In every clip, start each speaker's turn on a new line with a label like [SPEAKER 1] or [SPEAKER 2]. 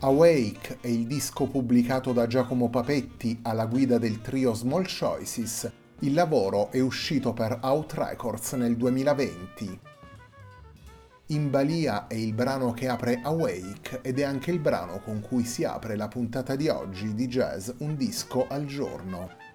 [SPEAKER 1] Awake è il disco pubblicato da Giacomo Papetti alla guida del trio Small Choices. Il lavoro è uscito per Out Records nel 2020. In Balia è il brano che apre Awake ed è anche il brano con cui si apre la puntata di oggi di Jazz Un disco al giorno.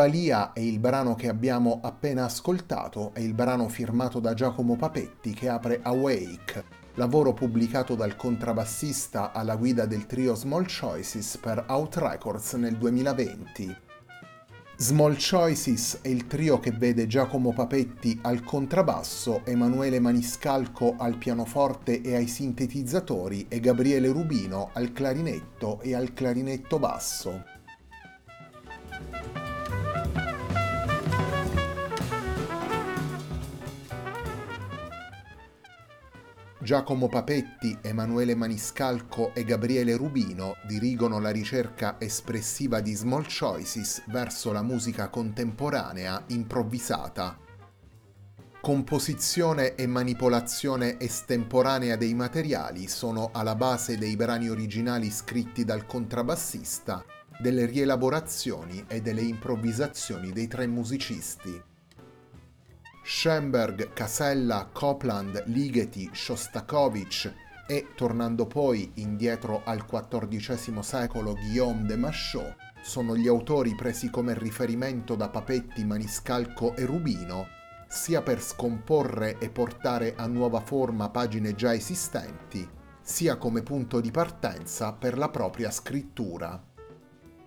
[SPEAKER 1] Balia è il brano che abbiamo appena ascoltato, è il brano firmato da Giacomo Papetti che apre Awake, lavoro pubblicato dal contrabbassista alla guida del trio Small Choices per Out Records nel 2020. Small Choices è il trio che vede Giacomo Papetti al contrabbasso, Emanuele Maniscalco al pianoforte e ai sintetizzatori e Gabriele Rubino al clarinetto e al clarinetto basso. Giacomo Papetti, Emanuele Maniscalco e Gabriele Rubino dirigono la ricerca espressiva di Small Choices verso la musica contemporanea improvvisata. Composizione e manipolazione estemporanea dei materiali sono alla base dei brani originali scritti dal contrabbassista, delle rielaborazioni e delle improvvisazioni dei tre musicisti. Schoenberg, Casella, Copland, Ligeti, Shostakovich e, tornando poi indietro al XIV secolo, Guillaume de Machaut, sono gli autori presi come riferimento da Papetti, Maniscalco e Rubino, sia per scomporre e portare a nuova forma pagine già esistenti, sia come punto di partenza per la propria scrittura.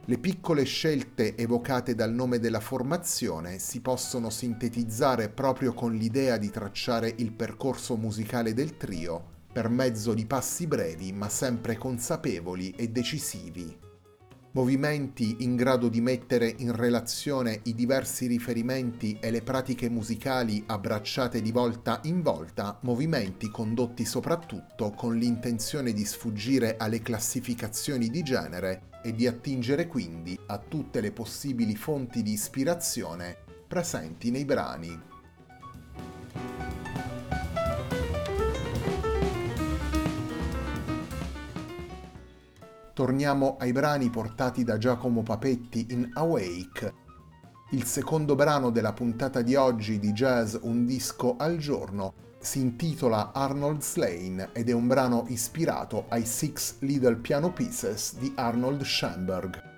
[SPEAKER 1] Le piccole scelte evocate dal nome della formazione si possono sintetizzare proprio con l'idea di tracciare il percorso musicale del trio per mezzo di passi brevi ma sempre consapevoli e decisivi. Movimenti in grado di mettere in relazione i diversi riferimenti e le pratiche musicali abbracciate di volta in volta, movimenti condotti soprattutto con l'intenzione di sfuggire alle classificazioni di genere e di attingere quindi a tutte le possibili fonti di ispirazione presenti nei brani. Torniamo ai brani portati da Giacomo Papetti in Awake, il secondo brano della puntata di oggi di Jazz Un disco al giorno si intitola Arnold's Lane ed è un brano ispirato ai Six Little Piano Pieces di Arnold Schoenberg.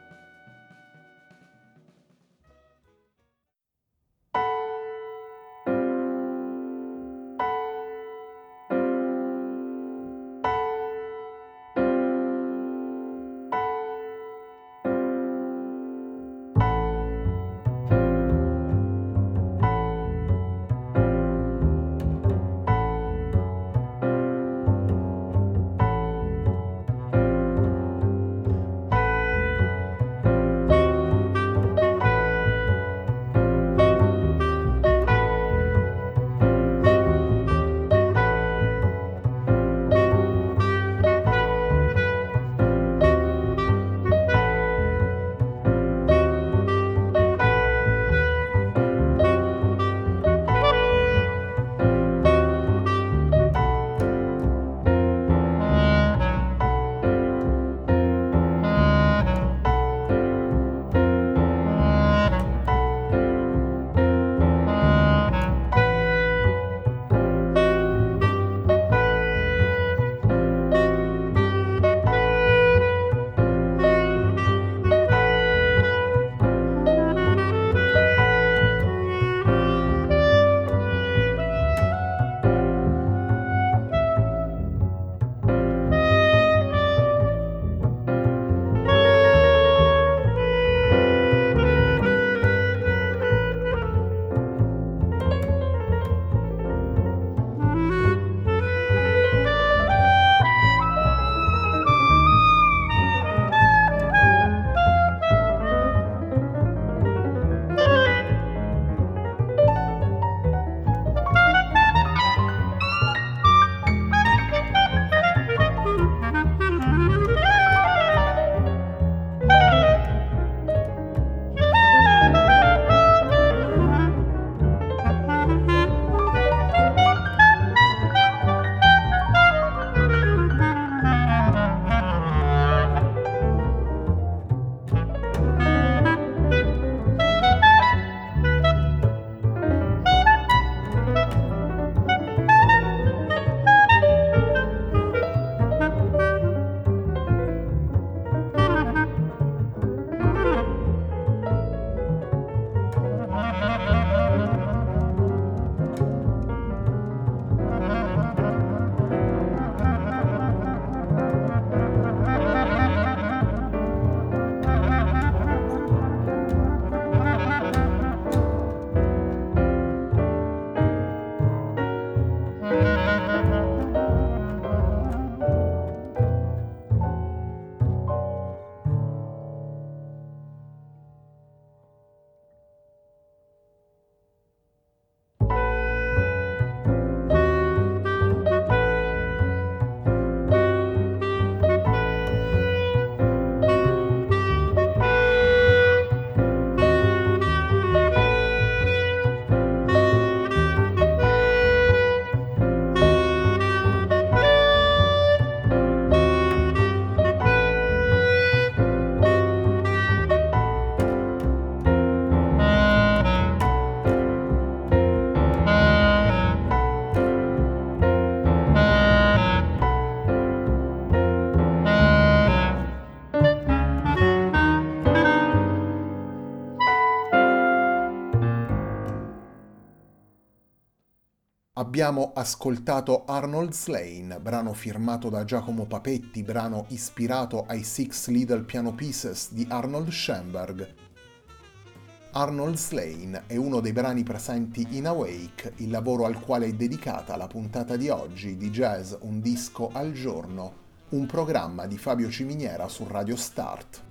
[SPEAKER 1] Abbiamo ascoltato Arnold's Lane, brano firmato da Giacomo Papetti, brano ispirato ai Six Little Piano Pieces di Arnold Schoenberg. Arnold's Lane è uno dei brani presenti in Awake, il lavoro al quale è dedicata la puntata di oggi di Jazz Un disco al giorno, un programma di Fabio Ciminiera su Radio Start.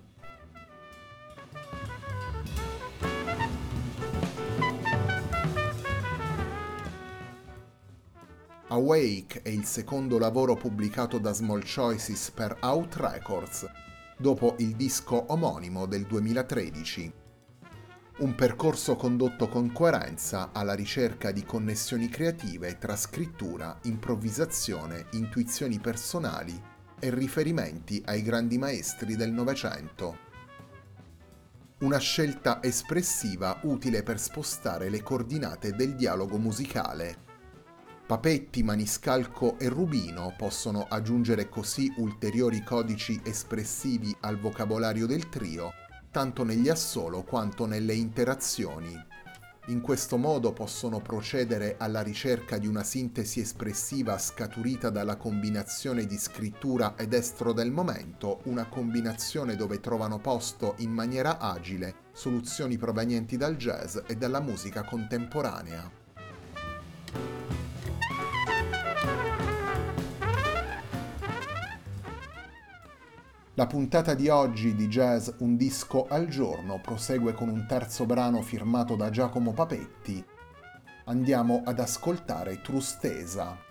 [SPEAKER 1] Awake è il secondo lavoro pubblicato da Small Choices per Out Records, dopo il disco omonimo del 2013. Un percorso condotto con coerenza alla ricerca di connessioni creative tra scrittura, improvvisazione, intuizioni personali e riferimenti ai grandi maestri del Novecento. Una scelta espressiva utile per spostare le coordinate del dialogo musicale Papetti, maniscalco e rubino possono aggiungere così ulteriori codici espressivi al vocabolario del trio, tanto negli assolo quanto nelle interazioni. In questo modo possono procedere alla ricerca di una sintesi espressiva scaturita dalla combinazione di scrittura ed estro del momento, una combinazione dove trovano posto in maniera agile soluzioni provenienti dal jazz e dalla musica contemporanea. La puntata di oggi di Jazz Un disco al giorno prosegue con un terzo brano firmato da Giacomo Papetti. Andiamo ad ascoltare Trustesa.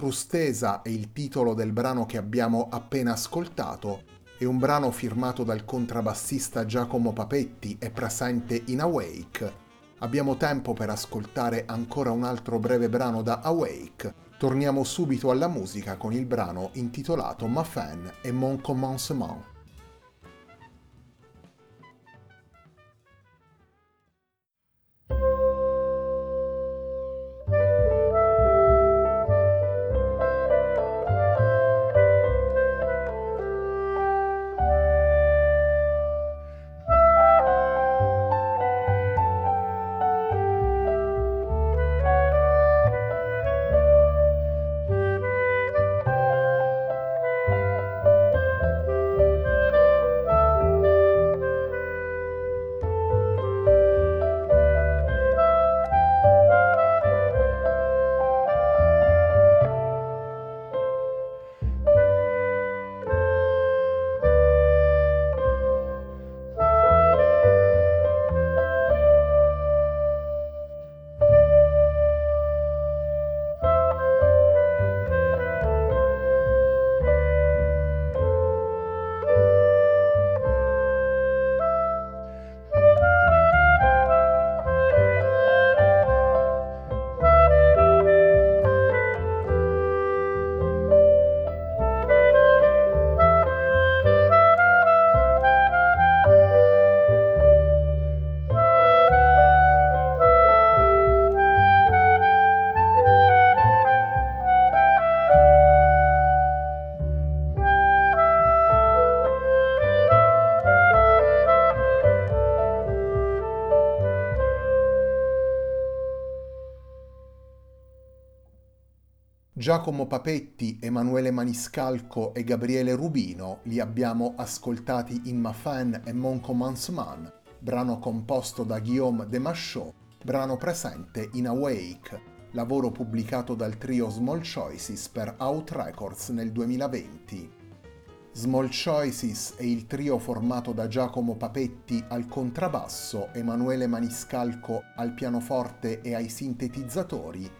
[SPEAKER 1] Trustesa è il titolo del brano che abbiamo appena ascoltato, è un brano firmato dal contrabbassista Giacomo Papetti e presente in Awake. Abbiamo tempo per ascoltare ancora un altro breve brano da Awake. Torniamo subito alla musica con il brano intitolato Ma Fan et Mon Commencement. Giacomo Papetti, Emanuele Maniscalco e Gabriele Rubino li abbiamo ascoltati in Ma Fan e Mon Commencement, brano composto da Guillaume de Machot, brano presente in Awake, lavoro pubblicato dal trio Small Choices per Out Records nel 2020. Small Choices è il trio formato da Giacomo Papetti al contrabbasso, Emanuele Maniscalco al pianoforte e ai sintetizzatori